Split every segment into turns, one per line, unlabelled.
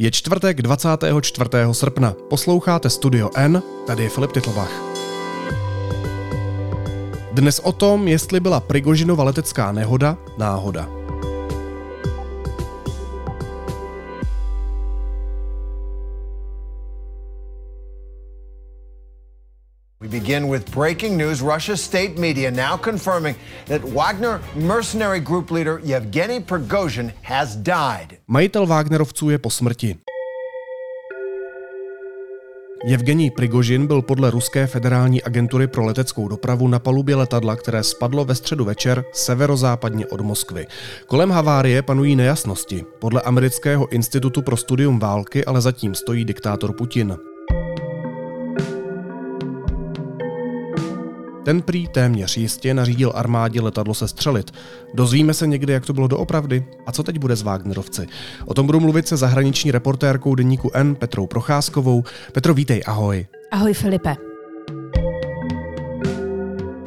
Je čtvrtek 24. srpna. Posloucháte Studio N, tady je Filip Titlbach. Dnes o tom, jestli byla Prigožinova letecká nehoda náhoda.
Begin with breaking news. Russia's state media now confirming that Wagner mercenary group leader Yevgeny Prigozhin has died.
Majitel Wagnerovců je po smrti. Evgenij Prigožin byl podle Ruské federální agentury pro leteckou dopravu na palubě letadla, které spadlo ve středu večer severozápadně od Moskvy. Kolem havárie panují nejasnosti. Podle amerického institutu pro studium války ale zatím stojí diktátor Putin. Ten prý téměř jistě nařídil armádě letadlo se střelit. Dozvíme se někdy, jak to bylo doopravdy? A co teď bude s Wagnerovci? O tom budu mluvit se zahraniční reportérkou deníku N Petrou Procházkovou. Petro, vítej, ahoj.
Ahoj Filipe.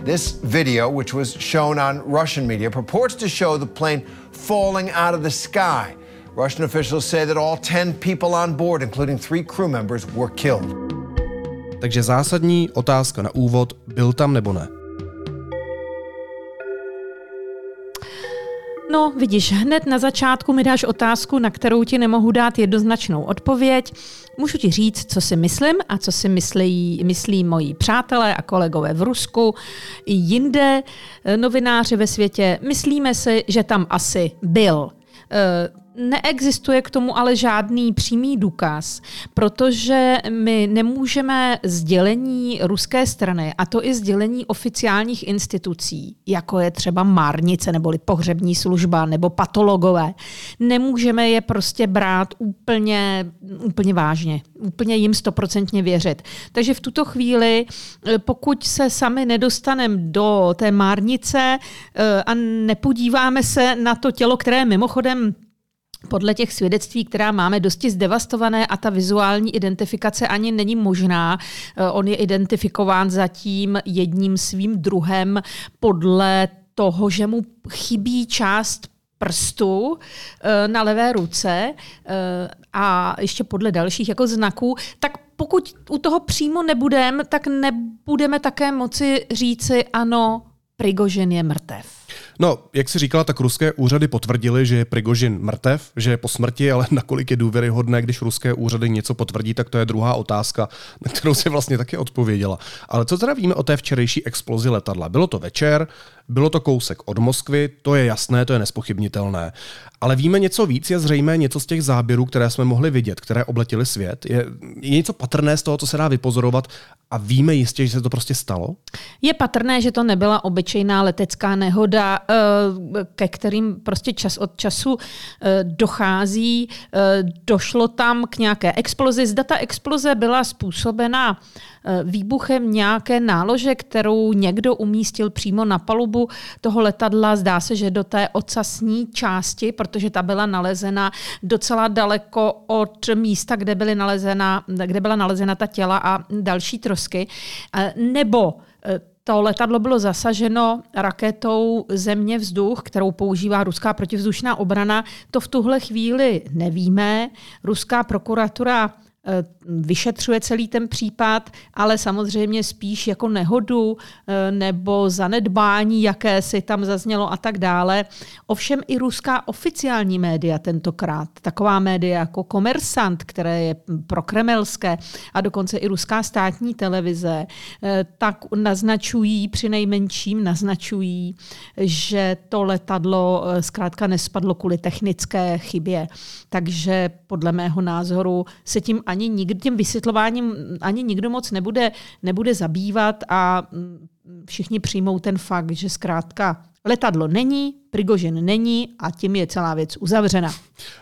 This video, which was shown on Russian media, purports to show the plane falling out of the sky. Russian officials say that all 10 people on board, including three crew members, were killed.
Takže zásadní otázka na úvod, byl tam nebo ne?
No, vidíš, hned na začátku mi dáš otázku, na kterou ti nemohu dát jednoznačnou odpověď. Můžu ti říct, co si myslím a co si myslí, myslí moji přátelé a kolegové v Rusku i jinde eh, novináři ve světě. Myslíme si, že tam asi byl. Eh, Neexistuje k tomu ale žádný přímý důkaz, protože my nemůžeme sdělení ruské strany, a to i sdělení oficiálních institucí, jako je třeba Márnice neboli pohřební služba nebo patologové, nemůžeme je prostě brát úplně, úplně vážně, úplně jim stoprocentně věřit. Takže v tuto chvíli, pokud se sami nedostaneme do té Márnice eh, a nepodíváme se na to tělo, které mimochodem podle těch svědectví, která máme, dosti zdevastované a ta vizuální identifikace ani není možná. Eh, on je identifikován zatím jedním svým druhem podle toho, že mu chybí část prstu eh, na levé ruce eh, a ještě podle dalších jako znaků, tak pokud u toho přímo nebudeme, tak nebudeme také moci říci ano, Prigožin je mrtev.
No, jak si říkala, tak ruské úřady potvrdili, že je Prigožin mrtev, že je po smrti, ale nakolik je důvěryhodné, když ruské úřady něco potvrdí, tak to je druhá otázka, na kterou si vlastně taky odpověděla. Ale co teda víme o té včerejší explozi letadla? Bylo to večer, bylo to kousek od Moskvy, to je jasné, to je nespochybnitelné. Ale víme něco víc, je zřejmé něco z těch záběrů, které jsme mohli vidět, které obletily svět. Je, je něco patrné z toho, co se dá vypozorovat a víme jistě, že se to prostě stalo?
Je patrné, že to nebyla obyčejná letecká nehoda, eh, ke kterým prostě čas od času eh, dochází. Eh, došlo tam k nějaké explozi. Zda ta exploze byla způsobena výbuchem nějaké nálože, kterou někdo umístil přímo na palubu toho letadla. Zdá se, že do té ocasní části, protože ta byla nalezena docela daleko od místa, kde, byly nalezena, kde byla nalezena ta těla a další trosky. Nebo to letadlo bylo zasaženo raketou země vzduch, kterou používá ruská protivzdušná obrana. To v tuhle chvíli nevíme. Ruská prokuratura Eh, vyšetřuje celý ten případ, ale samozřejmě spíš jako nehodu eh, nebo zanedbání, jaké si tam zaznělo a tak dále. Ovšem i ruská oficiální média tentokrát, taková média jako Komersant, které je prokremelské a dokonce i ruská státní televize, eh, tak naznačují, při nejmenším naznačují, že to letadlo zkrátka nespadlo kvůli technické chybě. Takže podle mého názoru se tím ani nikdy, tím vysvětlováním ani nikdo moc nebude, nebude zabývat a mm, všichni přijmou ten fakt, že zkrátka letadlo není, Prigožin není a tím je celá věc uzavřena.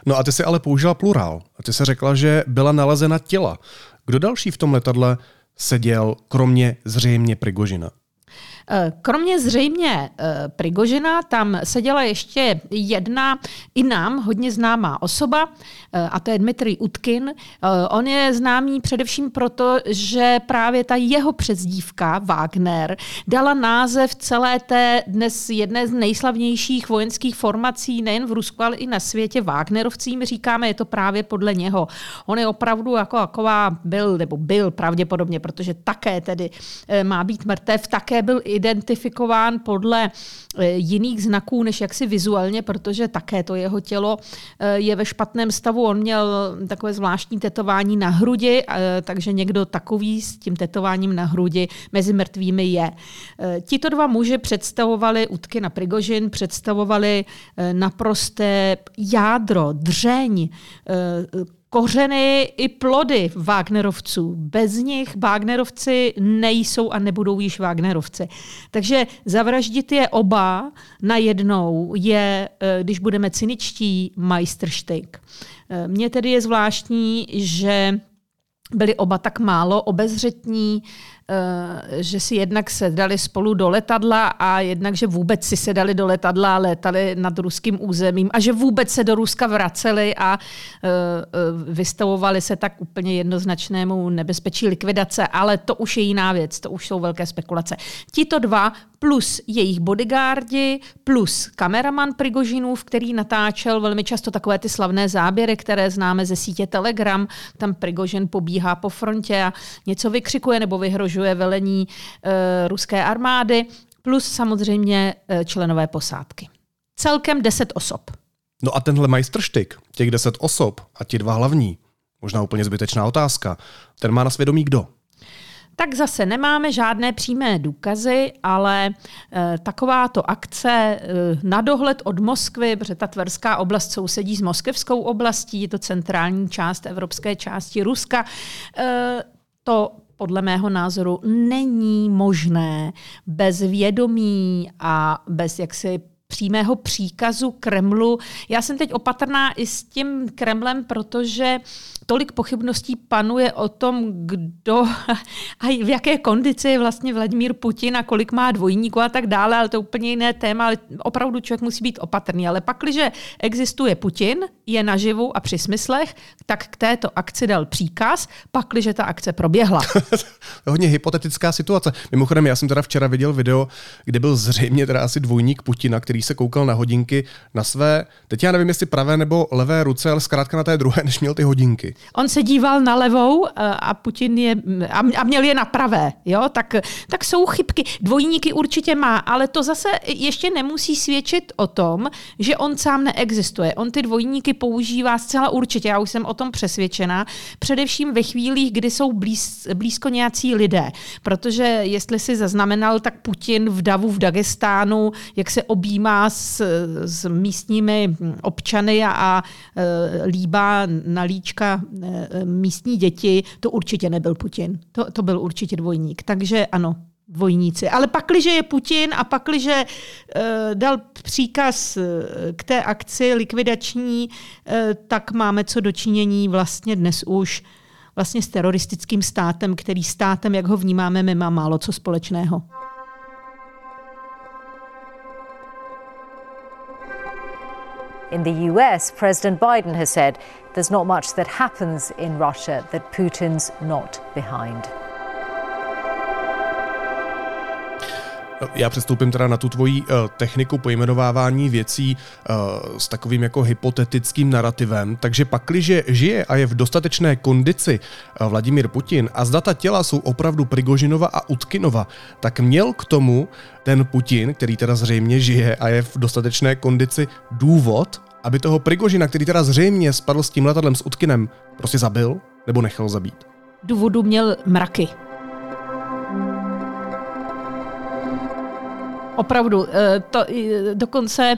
No a ty si ale použila plurál. A ty se řekla, že byla nalezena těla. Kdo další v tom letadle seděl, kromě zřejmě Prigožina?
Eh, kromě zřejmě eh, Prigožina tam seděla ještě jedna i nám hodně známá osoba, eh, a to je Dmitrij Utkin. On je známý především proto, že právě ta jeho přezdívka Wagner dala název celé té dnes jedné z nejslavnějších vojenských formací nejen v Rusku, ale i na světě. Wagnerovci jim říkáme, je to právě podle něho. On je opravdu jako taková byl, nebo byl pravděpodobně, protože také tedy má být mrtev, také byl identifikován podle eh, jiných znaků, než jaksi vizuálně, protože také to jeho tělo eh, je ve špatném stavu. On měl takové zvláštní tetování na hrudi, eh, takže někdo takový s tím tetováním na hrudi mezi mrtvými je. Tito dva muži představovali útky na Prigožin, představovali naprosté jádro, dřeň, kořeny i plody Wagnerovců. Bez nich Wagnerovci nejsou a nebudou již Wagnerovci. Takže zavraždit je oba najednou je, eh, když budeme cyničtí, majstrštyk. Eh, mně tedy je zvláštní, že byli oba tak málo obezřetní, že si jednak sedali spolu do letadla a jednak, že vůbec si sedali do letadla a létali nad ruským územím a že vůbec se do Ruska vraceli a eh, eh, vystavovali se tak úplně jednoznačnému nebezpečí likvidace, ale to už je jiná věc, to už jsou velké spekulace. Tito dva plus jejich bodyguardi, plus kameraman Prigožinův, který natáčel velmi často takové ty slavné záběry, které známe ze sítě Telegram. Tam Prigožin pobíhá po frontě a něco vykřikuje nebo vyhrožuje velení e, ruské armády, plus samozřejmě e, členové posádky. Celkem 10 osob.
No a tenhle majstrštyk, těch 10 osob a ti dva hlavní, možná úplně zbytečná otázka, ten má na svědomí kdo?
tak zase nemáme žádné přímé důkazy, ale e, takováto akce e, na dohled od Moskvy, protože ta tverská oblast sousedí s moskevskou oblastí, je to centrální část evropské části Ruska, e, to podle mého názoru není možné bez vědomí a bez jaksi přímého příkazu Kremlu. Já jsem teď opatrná i s tím Kremlem, protože tolik pochybností panuje o tom, kdo a v jaké kondici je vlastně Vladimír Putin a kolik má dvojníků a tak dále, ale to je úplně jiné téma, ale opravdu člověk musí být opatrný. Ale pak, když existuje Putin, je naživu a při smyslech, tak k této akci dal příkaz, pak, když ta akce proběhla.
hodně hypotetická situace. Mimochodem, já jsem teda včera viděl video, kde byl zřejmě teda asi dvojník Putina, který se koukal na hodinky na své, teď já nevím, jestli pravé nebo levé ruce, ale zkrátka na té druhé, než měl ty hodinky.
On se díval na levou eh, a Putin je, a měl je na pravé, jo? Tak, tak jsou chybky. Dvojníky určitě má, ale to zase ještě nemusí svědčit o tom, že on sám neexistuje. On ty dvojníky používá zcela určitě, já už jsem o tom přesvědčená, především ve chvílích, kdy jsou blíz, blízko nějací lidé. Protože jestli si zaznamenal, tak Putin v Davu v Dagestánu, jak se objímá s, s místními občany a, a e, líbá na líčka e, místní děti, to určitě nebyl Putin. To, to byl určitě dvojník. Takže ano, dvojníci. Ale pakliže je Putin a pakliže uh, dal příkaz k té akci likvidační, uh, tak máme co dočinění vlastně dnes už vlastně s teroristickým státem, který státem, jak ho vnímáme, my má málo co společného. In the US, President Biden has said there's not much that happens in Russia that Putin's not behind.
Já přestoupím teda na tu tvoji uh, techniku pojmenovávání věcí uh, s takovým jako hypotetickým narrativem. Takže pakliže žije a je v dostatečné kondici uh, Vladimír Putin a zda ta těla jsou opravdu Prigožinova a Utkinova, tak měl k tomu ten Putin, který teda zřejmě žije a je v dostatečné kondici, důvod, aby toho Prigožina, který teda zřejmě spadl s tím letadlem s Utkinem, prostě zabil nebo nechal zabít.
Důvodu měl mraky. Opravdu. To, dokonce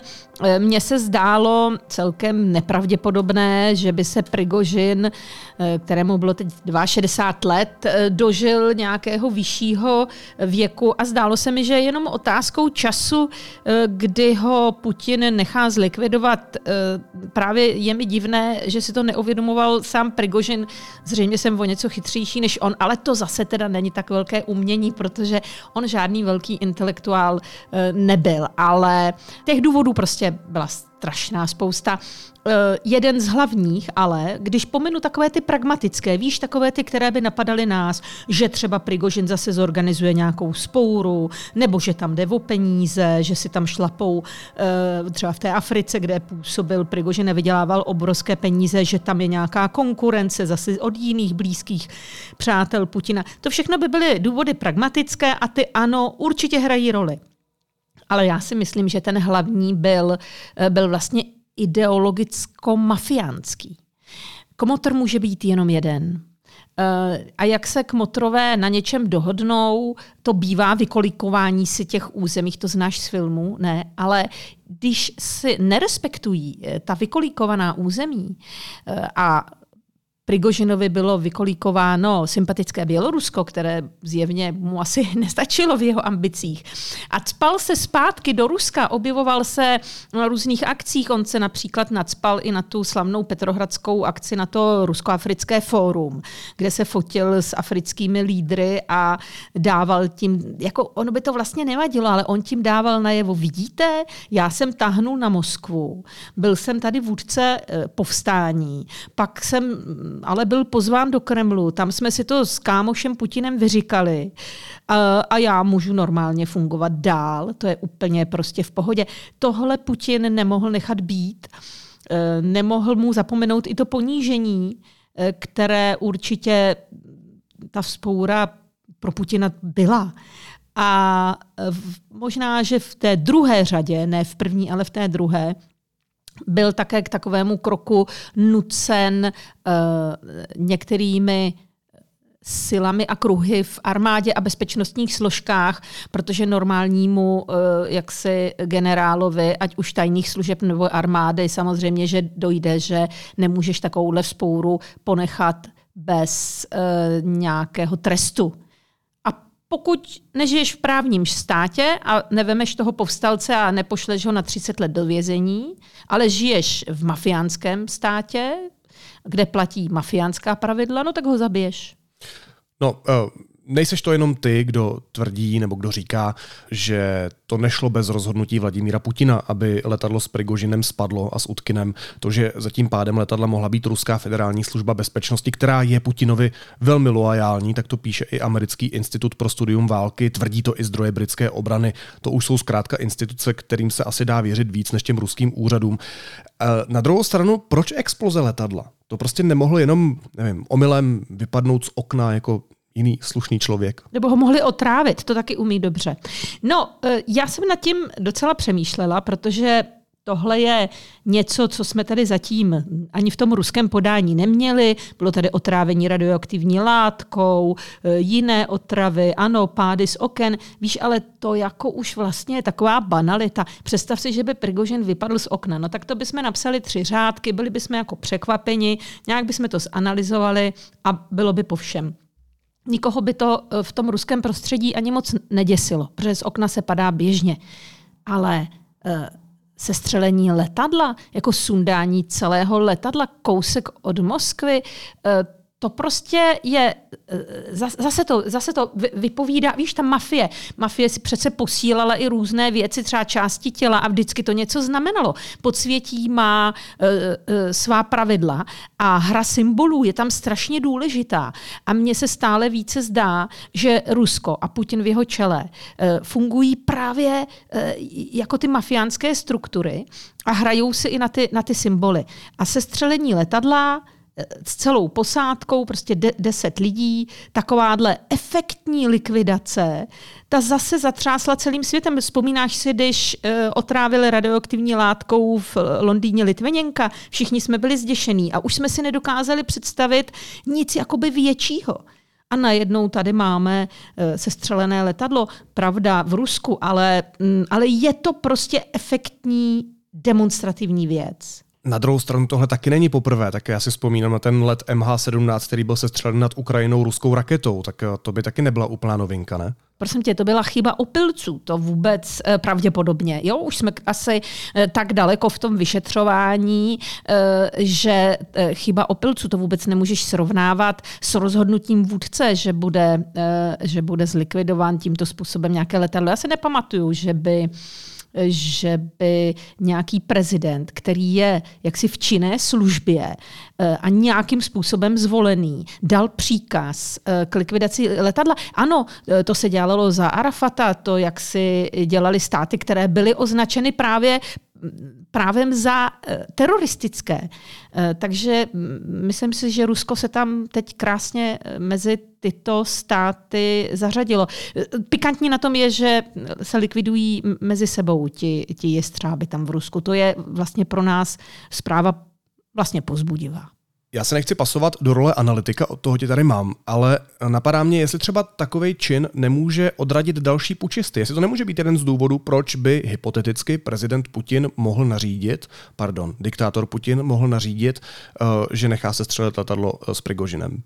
mně se zdálo celkem nepravděpodobné, že by se Prigožin, kterému bylo teď 62 let, dožil nějakého vyššího věku a zdálo se mi, že je jenom otázkou času, kdy ho Putin nechá zlikvidovat. Právě je mi divné, že si to neuvědomoval sám Prigožin. Zřejmě jsem o něco chytřejší než on, ale to zase teda není tak velké umění, protože on žádný velký intelektuál eh, nebyl. Ale těch důvodů prostě byla strašná spousta. Uh, jeden z hlavních, ale když pominu takové ty pragmatické, víš, takové ty, které by napadaly nás, že třeba Prigožin zase zorganizuje nějakou spouru, nebo že tam jde o peníze, že si tam šlapou uh, třeba v té Africe, kde působil Prigožin a vydělával obrovské peníze, že tam je nějaká konkurence zase od jiných blízkých přátel Putina. To všechno by byly důvody pragmatické a ty ano, určitě hrají roli. Ale já si myslím, že ten hlavní byl, eh, byl vlastně ideologicko-mafiánský. Komotor může být jenom jeden. Eh, a jak se kmotrové na něčem dohodnou, to bývá vykolikování si těch území, to znáš z filmu, ne, ale když si nerespektují eh, ta vykolíkovaná území a Prigožinovi bylo vykolíkováno sympatické Bělorusko, které zjevně mu asi nestačilo v jeho ambicích. A cpal se zpátky do Ruska, objevoval se na různých akcích. On se například nadspal i na tu slavnou petrohradskou akci na to Rusko-africké fórum, kde se fotil s africkými lídry a dával tím, jako ono by to vlastně nevadilo, ale on tím dával najevo, vidíte, já jsem tahnul na Moskvu, byl jsem tady vůdce eh, povstání, pak jsem ale byl pozván do Kremlu. Tam jsme si to s kámošem Putinem vyříkali a, a já můžu normálně fungovat dál. To je úplně prostě v pohodě. Tohle Putin nemohl nechat být. E, nemohl mu zapomenout i to ponížení, e, které určitě ta vzpoura pro Putina byla. A možná, že v té druhé řadě, ne v první, ale v té druhé, byl také k takovému kroku nucen uh, některými silami a kruhy v armádě a bezpečnostních složkách, protože normálnímu uh, jaksi generálovi, ať už tajných služeb nebo armády, samozřejmě, že dojde, že nemůžeš takovouhle vzpouru ponechat bez uh, nějakého trestu pokud nežiješ v právním státě a nevemeš toho povstalce a nepošleš ho na 30 let do vězení, ale žiješ v mafiánském státě, kde platí mafiánská pravidla, no tak ho zabiješ.
No, uh, nejseš to jenom ty, kdo tvrdí nebo kdo říká, že to nešlo bez rozhodnutí Vladimíra Putina, aby letadlo s Prigožinem spadlo a s Utkinem. To, že za tím pádem letadla mohla být Ruská federální služba bezpečnosti, která je Putinovi velmi loajální, tak to píše i Americký institut pro studium války, tvrdí to i zdroje britské obrany. To už jsou zkrátka instituce, kterým se asi dá věřit víc než těm ruským úřadům. E, na druhou stranu, proč exploze letadla? To prostě nemohlo jenom, nevím, omylem vypadnout z okna jako jiný slušný člověk.
Nebo ho mohli otrávit, to taky umí dobře. No, e, já jsem nad tím docela přemýšlela, protože Tohle je něco, co jsme tady zatím ani v tom ruském podání neměli. Bylo tady otrávení radioaktivní látkou, e, jiné otravy, ano, pády z oken. Víš, ale to jako už vlastně je taková banalita. Představ si, že by Prigožin vypadl z okna. No tak to bychom napsali tři řádky, byli bychom jako překvapeni, nějak bychom to zanalizovali a bylo by po všem. Nikoho by to eh, v tom ruském prostředí ani moc neděsilo, protože z okna se padá běžně. Ale eh, sestřelení letadla, jako sundání celého letadla kousek od Moskvy, eh, to prostě je, eh, zase to, zase to vypovídá, víš, ta mafie. Mafie si přece posílala i různé věci, třeba části těla a vždycky to něco znamenalo. Podsvětí má uh, uh, svá pravidla a hra symbolů je tam strašně důležitá. A mně se stále více zdá, že Rusko a Putin v jeho čele uh, fungují právě uh, jako ty mafiánské struktury a hrajou si i na ty, na ty symboly. A sestřelení letadla, s celou posádkou, prostě de- deset lidí, takováhle efektní likvidace, ta zase zatřásla celým světem. Vzpomínáš si, když uh, otrávili radioaktivní látkou v Londýně Litveněnka, všichni jsme byli zděšení a už jsme si nedokázali představit nic jakoby většího. a najednou tady máme eh, sestřelené letadlo. Pravda, v Rusku, ale, mm, ale je to prostě efektní demonstrativní věc.
Na druhou stranu tohle taky není poprvé, tak já si vzpomínám na ten let MH17, který byl sestřelen nad Ukrajinou ruskou raketou, tak eh, to by taky nebyla úplná novinka, ne?
Prosím tě, to byla chyba opilců, to vůbec eh, pravděpodobně. Jo, už jsme asi eh, tak daleko v tom vyšetřování, že chyba opilců to vůbec nemůžeš srovnávat s rozhodnutím vůdce, že bude, že bude zlikvidován tímto způsobem nějaké letadlo. Já se nepamatuju, že by že by nějaký prezident, který je jaksi v činné službě eh, a nějakým způsobem zvolený, dal příkaz eh, k likvidaci letadla. Ano, eh, to se dělalo za Arafata, to jak si dělali státy, které byly označeny právě právem za eh, teroristické. Eh, takže myslím si, že Rusko se tam teď krásně eh, mezi tyto státy zařadilo. Pikantní na tom je, že se likvidují mezi sebou ti, ti jestřáby tam v Rusku. To je vlastně pro nás zpráva vlastně pozbudivá.
Já se nechci pasovat do role analytika, od toho tě tady mám, ale napadá mě, jestli třeba takový čin nemůže odradit další pučisty. Jestli to nemůže být jeden z důvodů, proč by hypoteticky prezident Putin mohl nařídit, pardon, diktátor Putin mohl nařídit, eh, že nechá se střelit letadlo s Prigožinem.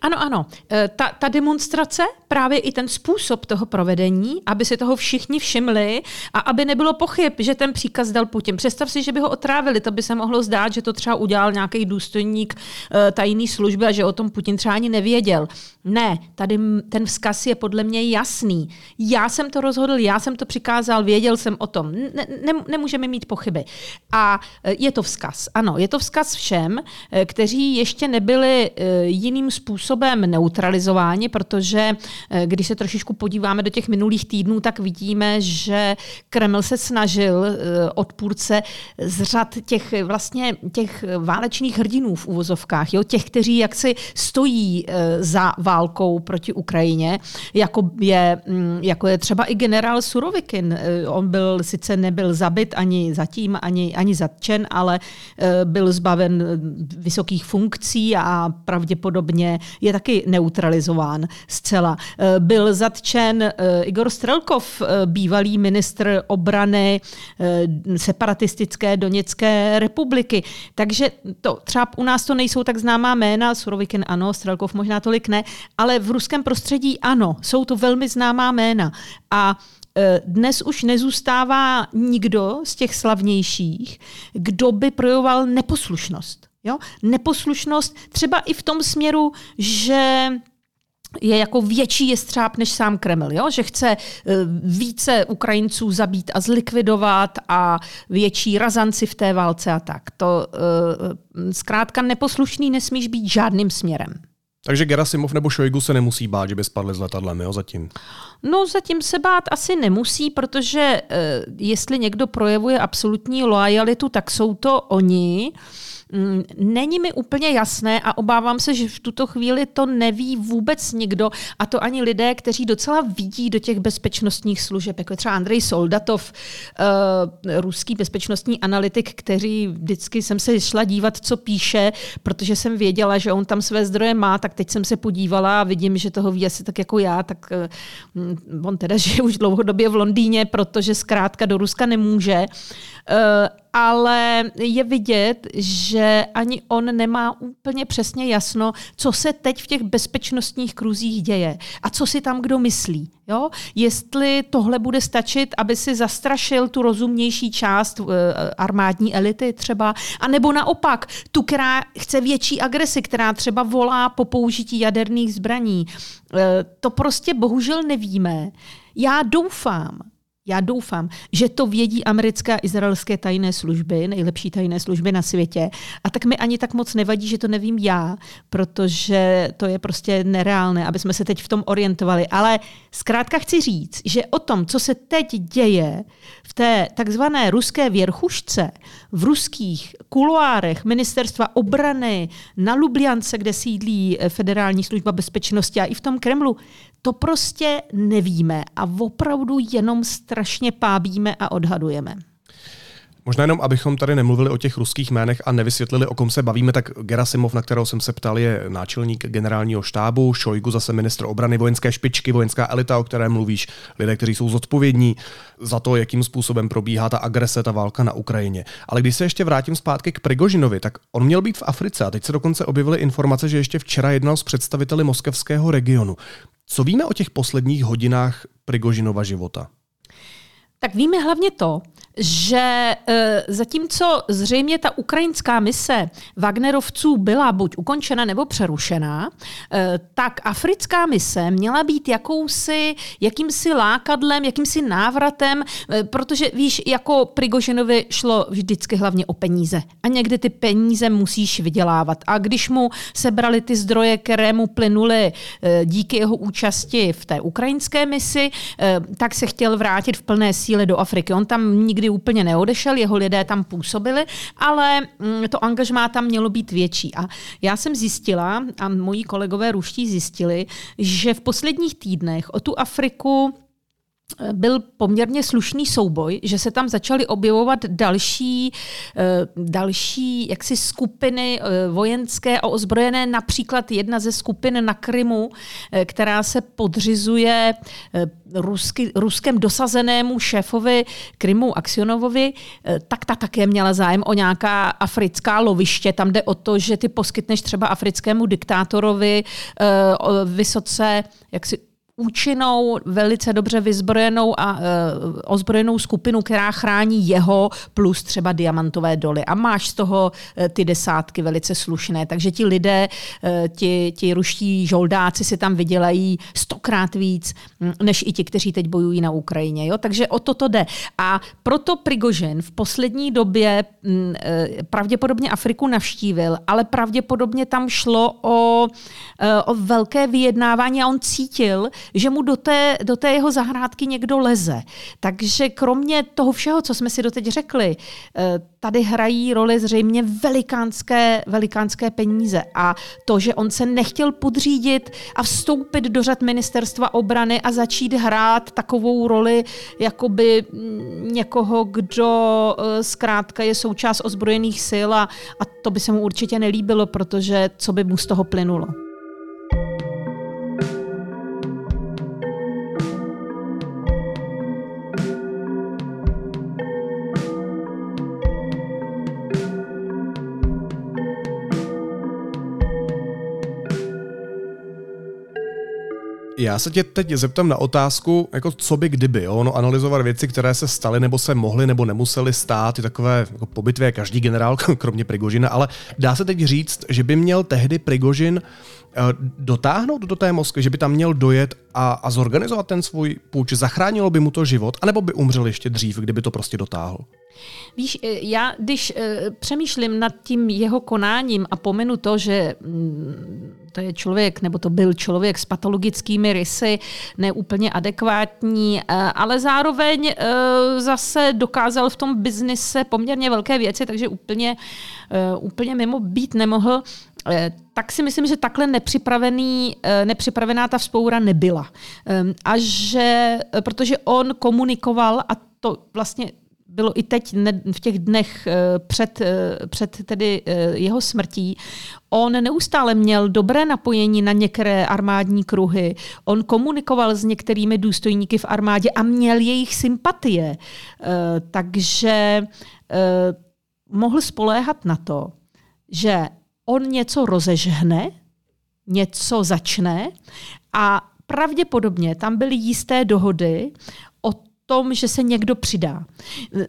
Ano, ano. E, ta, ta demonstrace, právě i ten způsob toho provedení, aby si toho všichni všimli a aby nebylo pochyb, že ten příkaz dal Putin. Představ si, že by ho otrávili, to by se mohlo zdát, že to třeba udělal nějaký důstojník e, tajné služby a že o tom Putin třeba ani nevěděl. Ne, tady ten vzkaz je podle mě jasný. Já jsem to rozhodl, já jsem to přikázal, věděl jsem o tom. Ne, ne, nemůžeme mít pochyby. A e, je to vzkaz. Ano, je to vzkaz všem, kteří ještě nebyli jiným způsobem způsobem neutralizováni, protože eh, když se trošičku podíváme do těch minulých týdnů, tak vidíme, že Kreml se snažil eh, odpůrce z řad těch vlastně těch válečných hrdinů v uvozovkách, jo, těch, kteří jaksi stojí eh, za válkou proti Ukrajině, jako je, mm, jako je třeba i generál Surovikin. On byl, sice nebyl zabit ani zatím, ani, ani zatčen, ale byl zbaven vysokých funkcí a pravděpodobně je taky neutralizován zcela. Eh, byl zatčen eh, Igor Strelkov, eh, bývalý ministr obrany separatistické Doněcké republiky. Takže to, třeba u nás to nejsou tak známá jména, Surovikin ano, Strelkov možná tolik ne, ale v ruském prostředí ano, jsou to velmi známá jména. A dnes už nezůstává nikdo z těch slavnějších, kdo by projevoval neposlušnost. Jo? Neposlušnost třeba i v tom směru, že je jako větší jestřáb než sám Kreml, jo? že chce eh, více Ukrajinců zabít a zlikvidovat a větší razanci v té válce a tak. To eh, zkrátka neposlušný nesmíš být žádným směrem.
Takže Gerasimov nebo Šojgu se nemusí bát, že by spadli s letadlem, jo, zatím?
No, zatím se bát asi nemusí, protože e, jestli někdo projevuje absolutní loajalitu, tak jsou to oni. Mm, není mi úplně jasné a obávám se, že v tuto chvíli to neví vůbec nikdo a to ani lidé, kteří docela vidí do těch bezpečnostních služeb, jako třeba Andrej Soldatov, uh, ruský bezpečnostní analytik, který vždycky jsem se šla dívat, co píše, protože jsem věděla, že on tam své zdroje má, tak teď jsem se podívala a vidím, že toho ví asi tak jako já, tak uh, on teda žije už dlouhodobě v Londýně, protože zkrátka do Ruska nemůže. Uh, ale je vidět, že ani on nemá úplně přesně jasno, co se teď v těch bezpečnostních kruzích děje a co si tam kdo myslí. Jo? Jestli tohle bude stačit, aby si zastrašil tu rozumnější část uh, armádní elity třeba, anebo naopak tu, která chce větší agresi, která třeba volá po použití jaderných zbraní. Uh, to prostě bohužel nevíme. Já doufám, já doufám, že to vědí americké a izraelské tajné služby, nejlepší tajné služby na světě. A tak mi ani tak moc nevadí, že to nevím já, protože to je prostě nereálné, aby jsme se teď v tom orientovali. Ale zkrátka chci říct, že o tom, co se teď děje v té takzvané ruské věrchušce, v ruských kuloárech ministerstva obrany, na Lubliance, kde sídlí Federální služba bezpečnosti a i v tom Kremlu, to prostě nevíme a opravdu jenom strašně pábíme a odhadujeme.
Možná jenom, abychom tady nemluvili o těch ruských jménech a nevysvětlili, o kom se bavíme, tak Gerasimov, na kterého jsem se ptal, je náčelník generálního štábu, Šojgu zase ministr obrany, vojenské špičky, vojenská elita, o které mluvíš, lidé, kteří jsou zodpovědní za to, jakým způsobem probíhá ta agrese, ta válka na Ukrajině. Ale když se ještě vrátím zpátky k Prigožinovi, tak on měl být v Africe a teď se dokonce objevily informace, že ještě včera jednal s představiteli moskevského regionu. Co víme o těch posledních hodinách Prigožinova života?
Tak víme hlavně to, že e, zatímco zřejmě ta ukrajinská mise Wagnerovců byla buď ukončena nebo přerušená, e, tak africká mise měla být jakousi, jakýmsi lákadlem, jakýmsi návratem, e, protože víš, jako Prigožinovi šlo vždycky hlavně o peníze. A někdy ty peníze musíš vydělávat. A když mu sebrali ty zdroje, které mu plynuly díky jeho účasti v té ukrajinské misi, tak se chtěl vrátit v plné síle do Afriky. On tam nikdy nikdy úplně neodešel, jeho lidé tam působili, ale mm, to angažmá tam mělo být větší. A já jsem zjistila, a moji kolegové ruští zjistili, že v posledních týdnech o tu Afriku byl poměrně slušný souboj, že se tam začaly objevovat další, eh, další jaksi skupiny eh, vojenské a ozbrojené, například jedna ze skupin na Krymu, eh, která se podřizuje rusky, ruskem dosazenému šéfovi Krymu Aksionovovi, tak ta také měla zájem o nějaká africká loviště. Tam jde o to, že ty poskytneš třeba africkému diktátorovi vysoce jaksi účinnou, velice dobře vyzbrojenou a e, ozbrojenou skupinu, která chrání jeho plus třeba diamantové doly. A máš z toho e, ty desátky velice slušné. Takže ti lidé, e, ti, ti ruští žoldáci si tam vydělají stokrát víc, než i ti, kteří teď bojují na Ukrajině. Jo? Takže o to to jde. A proto Prigožin v poslední době m, e, pravděpodobně Afriku navštívil, ale pravděpodobně tam šlo o, e, o velké vyjednávání a on cítil, že mu do té, do té jeho zahrádky někdo leze. Takže kromě toho všeho, co jsme si doteď řekli, eh, tady hrají roli zřejmě velikánské, velikánské peníze. A to, že on se nechtěl podřídit a vstoupit do řad ministerstva obrany a začít hrát takovou roli jakoby mm, někoho, kdo eh, zkrátka je součást ozbrojených sil a, a to by se mu určitě nelíbilo, protože co by mu z toho plynulo.
Já se tě teď zeptám na otázku, jako co by kdyby, jo? No, analyzovat věci, které se staly nebo se mohly nebo nemusely stát, je takové jako po bitvě každý generál, kromě Prigožina, ale dá se teď říct, že by měl tehdy Prigožin dotáhnout do té Moskvy, že by tam měl dojet a, a zorganizovat ten svůj půjč, zachránilo by mu to život, anebo by umřel ještě dřív, kdyby to prostě dotáhl?
Víš, eh, já když uh, přemýšlím nad tím jeho konáním a pomenu to, že mm, to je člověk, nebo to byl člověk s patologickými rysy, neúplně adekvátní, ale zároveň zase dokázal v tom biznise poměrně velké věci, takže úplně, úplně mimo být nemohl, tak si myslím, že takhle nepřipravený, nepřipravená ta vzpoura nebyla. A že, protože on komunikoval, a to vlastně bylo i teď v těch dnech eh, před, eh, před tedy eh, jeho smrtí, on neustále měl dobré napojení na některé armádní kruhy. On komunikoval s některými důstojníky v armádě a měl jejich sympatie. Takže mohl spoléhat na to, že on něco rozežhne, něco začne a pravděpodobně tam byly jisté dohody tom, že se někdo přidá.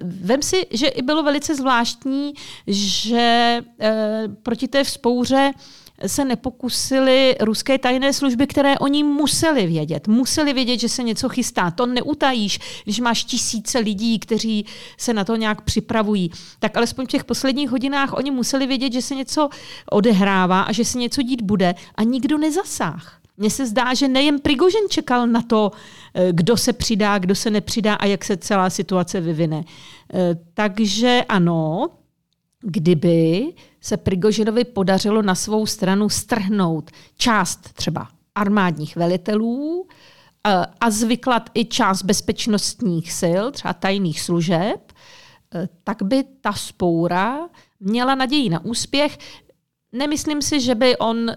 Vem si, že i bylo velice zvláštní, že e, proti té vzpouře se nepokusili ruské tajné služby, které oni museli vědět. Museli vědět, že se něco chystá. To neutajíš, když máš tisíce lidí, kteří se na to nějak připravují. Tak alespoň v těch posledních hodinách oni museli vědět, že se něco odehrává a že se něco dít bude a nikdo nezasáh. Mně se zdá, že nejen Prigožen čekal na to, eh, kdo se přidá, kdo se nepřidá a jak se celá situace vyvine. Eh, takže ano, kdyby se Prigožinovi podařilo na svou stranu strhnout část třeba armádních velitelů eh, a zvyklat i část bezpečnostních sil, třeba tajných služeb, tak by ta spoura měla naději na úspěch. Nemyslím si, že by, on, eh,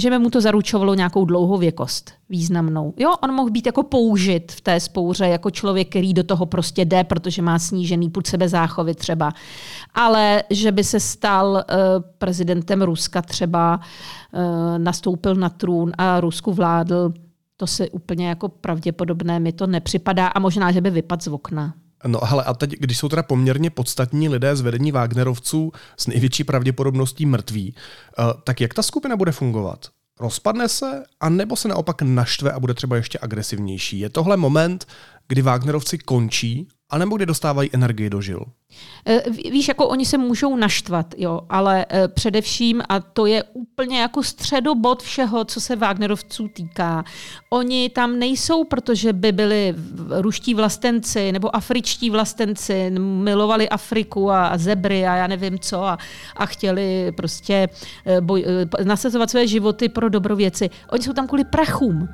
že by mu to zaručovalo nějakou dlouhověkost významnou. Jo, on mohl být jako použit v té spouře jako člověk, který do toho prostě jde, protože má snížený půd sebe záchovy třeba. Ale že by se stal uh, prezidentem Ruska třeba, uh, nastoupil na trůn a Rusku vládl, to se úplně jako pravděpodobné mi to nepřipadá a možná, že by vypadl z okna.
No hele, a teď, když jsou teda poměrně podstatní lidé z vedení Wagnerovců s největší pravděpodobností mrtví, eh, tak jak ta skupina bude fungovat? Rozpadne se, a nebo se naopak naštve a bude třeba ještě agresivnější? Je tohle moment, kdy Wagnerovci končí anebo kde dostávají energii do žil?
Eh, víš, jako oni se můžou naštvat, jo, ale eh, především, a to je úplně jako středobod všeho, co se Wagnerovců týká, oni tam nejsou, protože by byli ruští vlastenci nebo afričtí vlastenci, milovali Afriku a zebry a já nevím co a, a chtěli prostě eh, boj, nasazovat své životy pro dobrověci. Oni jsou tam kvůli prachům.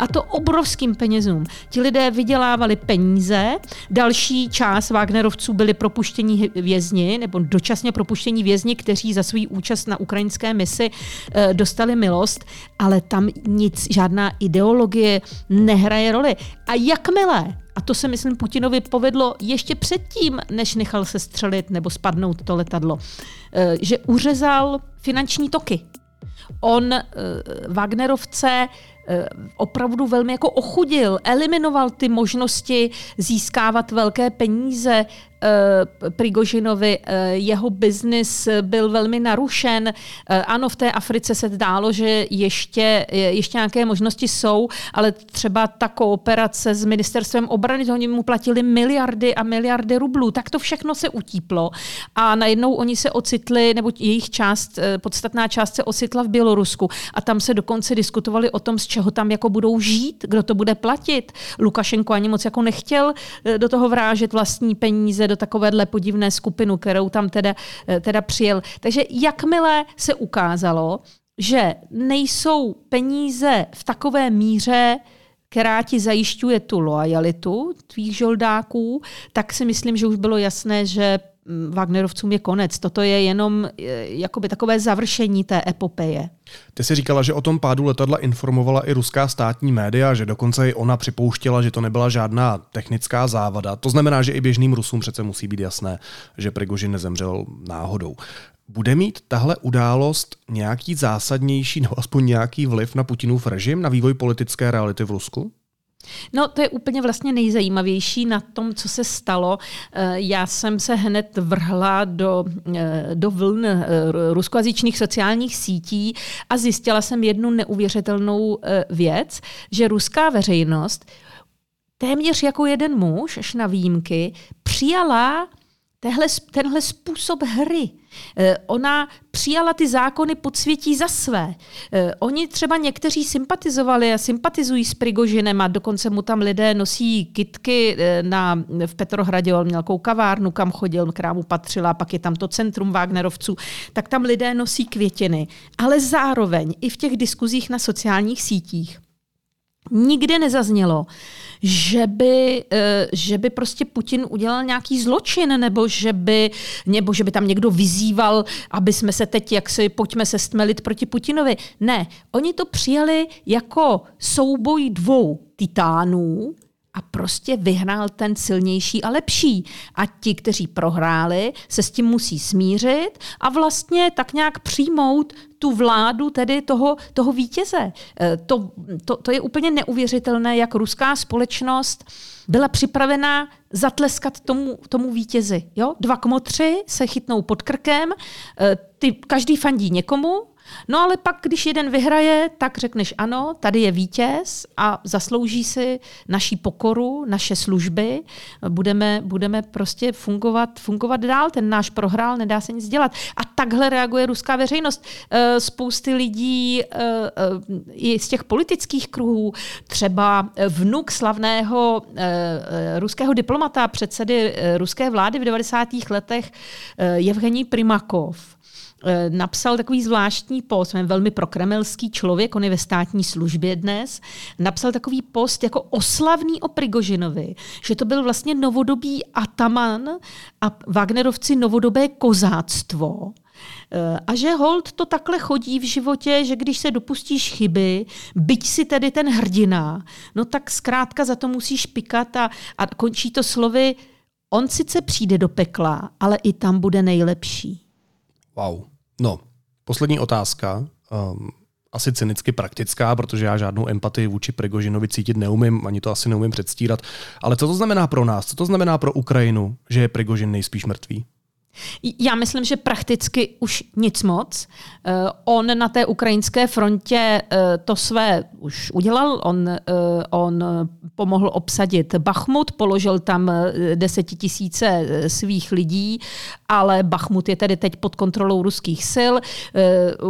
A to obrovským penězům. Ti lidé vydělávali peníze, další část Wagnerovců byli propuštění vězni nebo dočasně propuštění vězni, kteří za svůj účast na ukrajinské misi e, dostali milost, ale tam nic, žádná ideologie nehraje roli. A jakmile a to se, myslím, Putinovi povedlo ještě předtím, než nechal se střelit nebo spadnout to letadlo, eh, že uřezal finanční toky. On eh, Wagnerovce Eh, opravdu velmi jako ochudil, eliminoval ty možnosti získávat velké peníze Eh, Prigožinovi, eh, jeho biznis byl velmi narušen. Eh, ano, v té Africe se zdálo, že ještě, ještě nějaké možnosti jsou, ale třeba ta kooperace s ministerstvem obrany, to oni mu platili miliardy a miliardy rublů, tak to všechno se utíplo a najednou oni se ocitli, nebo jejich část, podstatná část se ocitla v Bělorusku a tam se dokonce diskutovali o tom, z čeho tam jako budou žít, kdo to bude platit. Lukašenko ani moc jako nechtěl do toho vrážet vlastní peníze, do takovéhle podivné skupinu, kterou tam teda, eh, teda přijel. Takže jakmile se ukázalo, že nejsou peníze v takové míře, která ti zajišťuje tu lojalitu tvých žoldáků, tak si myslím, že už bylo jasné, že Wagnerovcům je konec. Toto je jenom eh, jakoby takové završení té epopeje.
Ty si říkala, že o tom pádu letadla informovala i ruská státní média, že dokonce i ona připouštěla, že to nebyla žádná technická závada. To znamená, že i běžným Rusům přece musí být jasné, že Prigožin nezemřel náhodou. Bude mít tahle událost nějaký zásadnější nebo aspoň nějaký vliv na Putinův režim, na vývoj politické reality v Rusku?
No, to je úplně vlastně nejzajímavější na tom, co se stalo. Eh, já jsem se hned vrhla do, eh, do vln eh, ruskojazyčných sociálních sítí a zjistila jsem jednu neuvěřitelnou věc, že ruská veřejnost téměř jako jeden muž, až na výjimky, přijala tehle, tenhle způsob hry. Eh, ona přijala ty zákony podsvětí za své. Eh, oni třeba někteří sympatizovali a sympatizují s Prigožinem a dokonce mu tam lidé nosí kitky eh, na, v Petrohradě, on měl kavárnu, kam chodil, která mu patřila, pak je tam to centrum Wagnerovců, tak tam lidé nosí květiny. Ale zároveň i v těch diskuzích na sociálních sítích nikde nezaznělo, že by, eh, že by prostě Putin udělal nějaký zločin, nebo že by, nebo že by tam někdo vyzýval, aby jsme se teď, jak si pojďme se stmelit proti Putinovi. Ne, oni to přijali jako souboj dvou titánů, a prostě vyhrál ten silnější a lepší. A ti, kteří prohráli, se s tím musí smířit a vlastně tak nějak přijmout tu vládu tedy toho, toho vítěze. E, to, to, to je úplně neuvěřitelné, jak ruská společnost byla připravena zatleskat tomu, tomu vítězi. Jo? Dva kmotři se chytnou pod krkem, e, ty, každý fandí někomu, No ale pak, když jeden vyhraje, tak řekneš ano, tady je vítěz a zaslouží si naší pokoru, naše služby, budeme, budeme prostě fungovat, fungovat dál, ten náš prohrál, nedá se nic dělat. A takhle reaguje ruská veřejnost. Eh, spousty lidí eh, eh, i z těch politických kruhů, třeba vnuk slavného ruského diplomata, předsedy ruské vlády v 90. letech Evgení Primakov, napsal takový zvláštní post, je velmi prokremelský člověk, on je ve státní službě dnes, napsal takový post jako oslavný o Prigožinovi, že to byl vlastně novodobý ataman a Wagnerovci novodobé kozáctvo. Eh, a že hold to takhle chodí v životě, že když se dopustíš chyby, byť si tedy ten hrdina, no tak zkrátka za to musíš pikat a, a končí to slovy, on sice přijde do pekla, ale i tam bude nejlepší.
Wow. No, poslední otázka. Um, asi cynicky praktická, protože já žádnou empatii vůči Prigožinovi cítit neumím, ani to asi neumím předstírat. Ale co to znamená pro nás? Co to znamená pro Ukrajinu, že je Prigožin nejspíš mrtvý?
Já myslím, že prakticky už nic moc. Eh, on na té ukrajinské frontě eh, to své už udělal. On, eh, on pomohl obsadit Bachmut, položil tam desetitisíce svých lidí, ale Bachmut je tedy teď pod kontrolou ruských sil.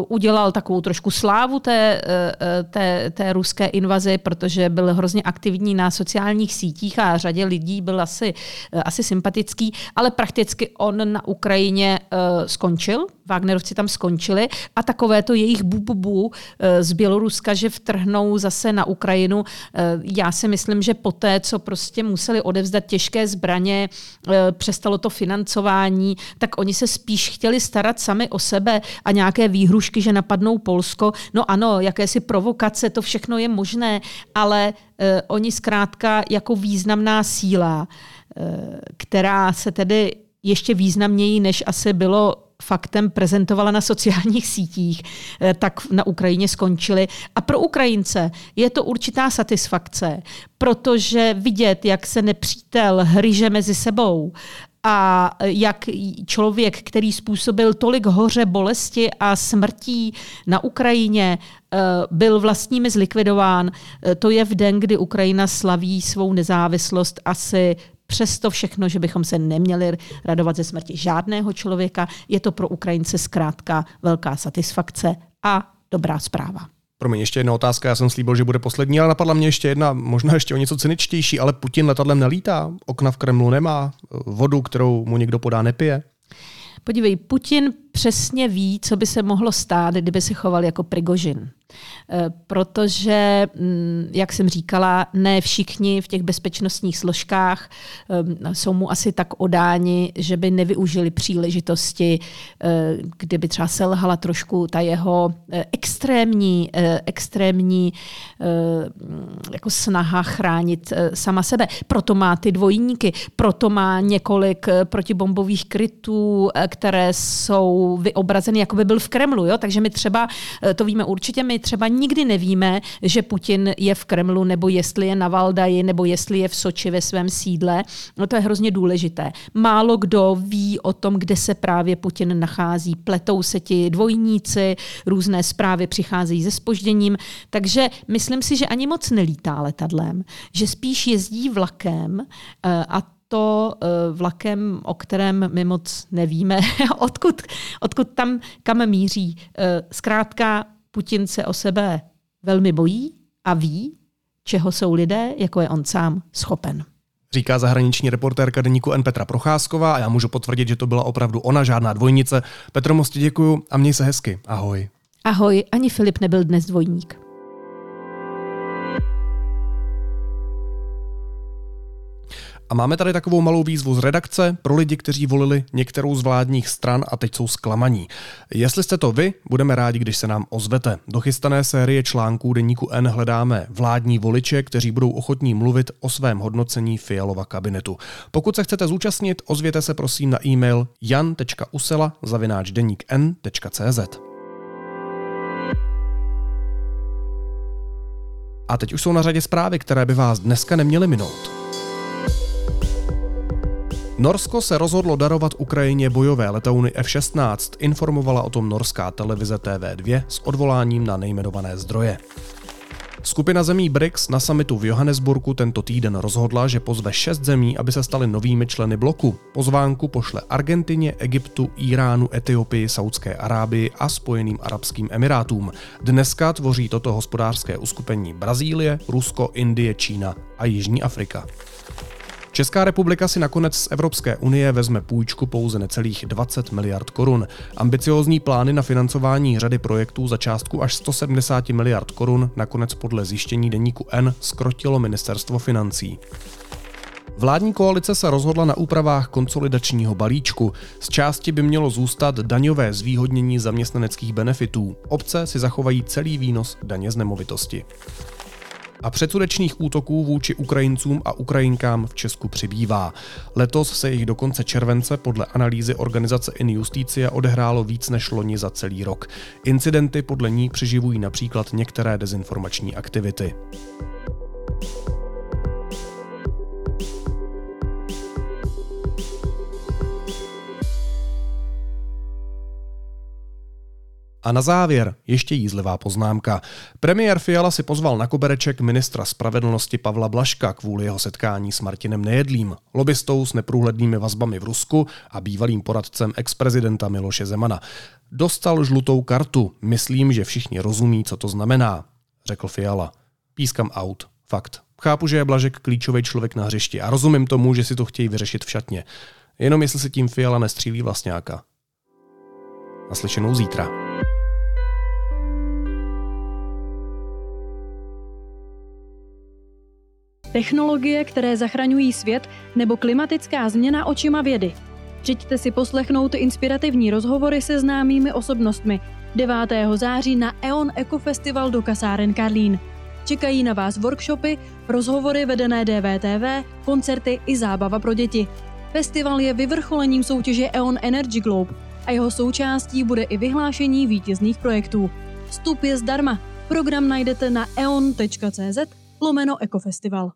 Udělal takovou trošku slávu té, té, té ruské invazi, protože byl hrozně aktivní na sociálních sítích a řadě lidí byl asi, asi sympatický, ale prakticky on na Ukrajině uh, skončil, Wagnerovci tam skončili a takové to jejich bububu uh, z Běloruska, že vtrhnou zase na Ukrajinu. Uh, já si myslím, že poté, co prostě museli odevzdat těžké zbraně, uh, přestalo to financování, tak oni se spíš chtěli starat sami o sebe a nějaké výhrušky, že napadnou Polsko. No ano, jakési provokace, to všechno je možné, ale uh, oni zkrátka jako významná síla, která se tedy ještě významněji, než asi bylo faktem prezentovala na sociálních sítích, eh, tak na Ukrajině skončili. A pro Ukrajince je to určitá satisfakce, protože vidět, jak se nepřítel hryže mezi sebou a jak člověk, který způsobil tolik hoře, bolesti a smrtí na Ukrajině, eh, byl vlastními zlikvidován. Eh, to je v den, kdy Ukrajina slaví svou nezávislost asi přesto všechno, že bychom se neměli radovat ze smrti žádného člověka, je to pro Ukrajince zkrátka velká satisfakce a dobrá zpráva.
Promiň, ještě jedna otázka, já jsem slíbil, že bude poslední, ale napadla mě ještě jedna, možná ještě o něco cyničtější, ale Putin letadlem nelítá, okna v Kremlu nemá, vodu, kterou mu někdo podá, nepije.
Podívej, Putin přesně ví, co by se mohlo stát, kdyby se choval jako Prigožin. Eh, protože, mm, jak jsem říkala, ne všichni v těch bezpečnostních složkách eh, jsou mu asi tak odáni, že by nevyužili příležitosti, eh, kdyby třeba selhala trošku ta jeho extrémní, extrémní jako snaha chránit sama sebe. Proto má ty dvojníky, proto má několik protibombových krytů, které jsou vyobrazeny, jako by byl v Kremlu. Jo? Takže my třeba, to víme určitě, my třeba nikdy nevíme, že Putin je v Kremlu, nebo jestli je na Valdaji, nebo jestli je v Soči ve svém sídle. No to je hrozně důležité. Málo kdo ví o tom, kde se právě Putin nachází. Pletou se ti dvojníci, různé zprávy přicházejí se spožděním, takže myslím si, že ani moc nelítá letadlem, že spíš jezdí vlakem eh, a to eh, vlakem, o kterém my moc nevíme, odkud, odkud tam, kam míří. Eh, zkrátka Putin se o sebe velmi bojí a ví, čeho jsou lidé, jako je on sám, schopen.
Říká zahraniční reportérka deníku N Petra Procházková a já můžu potvrdit, že to byla opravdu ona, žádná dvojnice. Petro, moc děkuju a měj se hezky. Ahoj.
Ahoj, ani Filip nebyl dnes dvojník.
A máme tady takovou malou výzvu z redakce pro lidi, kteří volili některou z vládních stran a teď jsou zklamaní. Jestli jste to vy, budeme rádi, když se nám ozvete. Do chystané série článků deníku N hledáme vládní voliče, kteří budou ochotní mluvit o svém hodnocení Fialova kabinetu. Pokud se chcete zúčastnit, ozvěte se prosím na e-mail jan.usela A teď už jsou na řadě zprávy, které by vás dneska neměly minout. Norsko se rozhodlo darovat Ukrajině bojové letouny F-16, informovala o tom norská televize TV2 s odvoláním na nejmenované zdroje. Skupina zemí BRICS na samitu v Johannesburgu tento týden rozhodla, že pozve šest zemí, aby se staly novými členy bloku. Pozvánku pošle Argentině, Egyptu, Iránu, Etiopii, Saudské Arábii a Spojeným Arabským Emirátům. Dneska tvoří toto hospodářské uskupení Brazílie, Rusko, Indie, Čína a Jižní Afrika. Česká republika si nakonec z Evropské unie vezme půjčku pouze necelých 20 miliard korun. Ambiciózní plány na financování řady projektů za částku až 170 miliard korun nakonec podle zjištění deníku N skrotilo ministerstvo financí. Vládní koalice se rozhodla na úpravách konsolidačního balíčku. Z části by mělo zůstat daňové zvýhodnění zaměstnaneckých benefitů. Obce si zachovají celý výnos daně z nemovitosti. A předsudečných útoků vůči Ukrajincům a Ukrajinkám v Česku přibývá. Letos se jich do konce července podle analýzy organizace In Justicia odehrálo víc než loni za celý rok. Incidenty podle ní přeživují například některé dezinformační aktivity. A na závěr ještě jízlivá poznámka. Premiér Fiala si pozval na kobereček ministra spravedlnosti Pavla Blaška kvůli jeho setkání s Martinem Nejedlým, lobbystou s neprůhlednými vazbami v Rusku a bývalým poradcem ex-prezidenta Miloše Zemana. Dostal žlutou kartu, myslím, že všichni rozumí, co to znamená, řekl Fiala. Pískam out. Fakt. Chápu, že je Blažek klíčový člověk na hřišti a rozumím tomu, že si to chtějí vyřešit v šatně. Jenom jestli si tím Fiala nestřílí vlastňáka. Naslyšenou zítra.
Technologie, které zachraňují svět nebo klimatická změna očima vědy. Přijďte si poslechnout inspirativní rozhovory se známými osobnostmi 9. září na EON Eco Festival do kasáren Karlín. Čekají na vás workshopy, rozhovory vedené DVTV, koncerty i zábava pro děti. Festival je vyvrcholením soutěže EON Energy Globe a jeho součástí bude i vyhlášení vítězných projektů. Vstup je zdarma. Program najdete na eon.cz lomeno Ekofestival.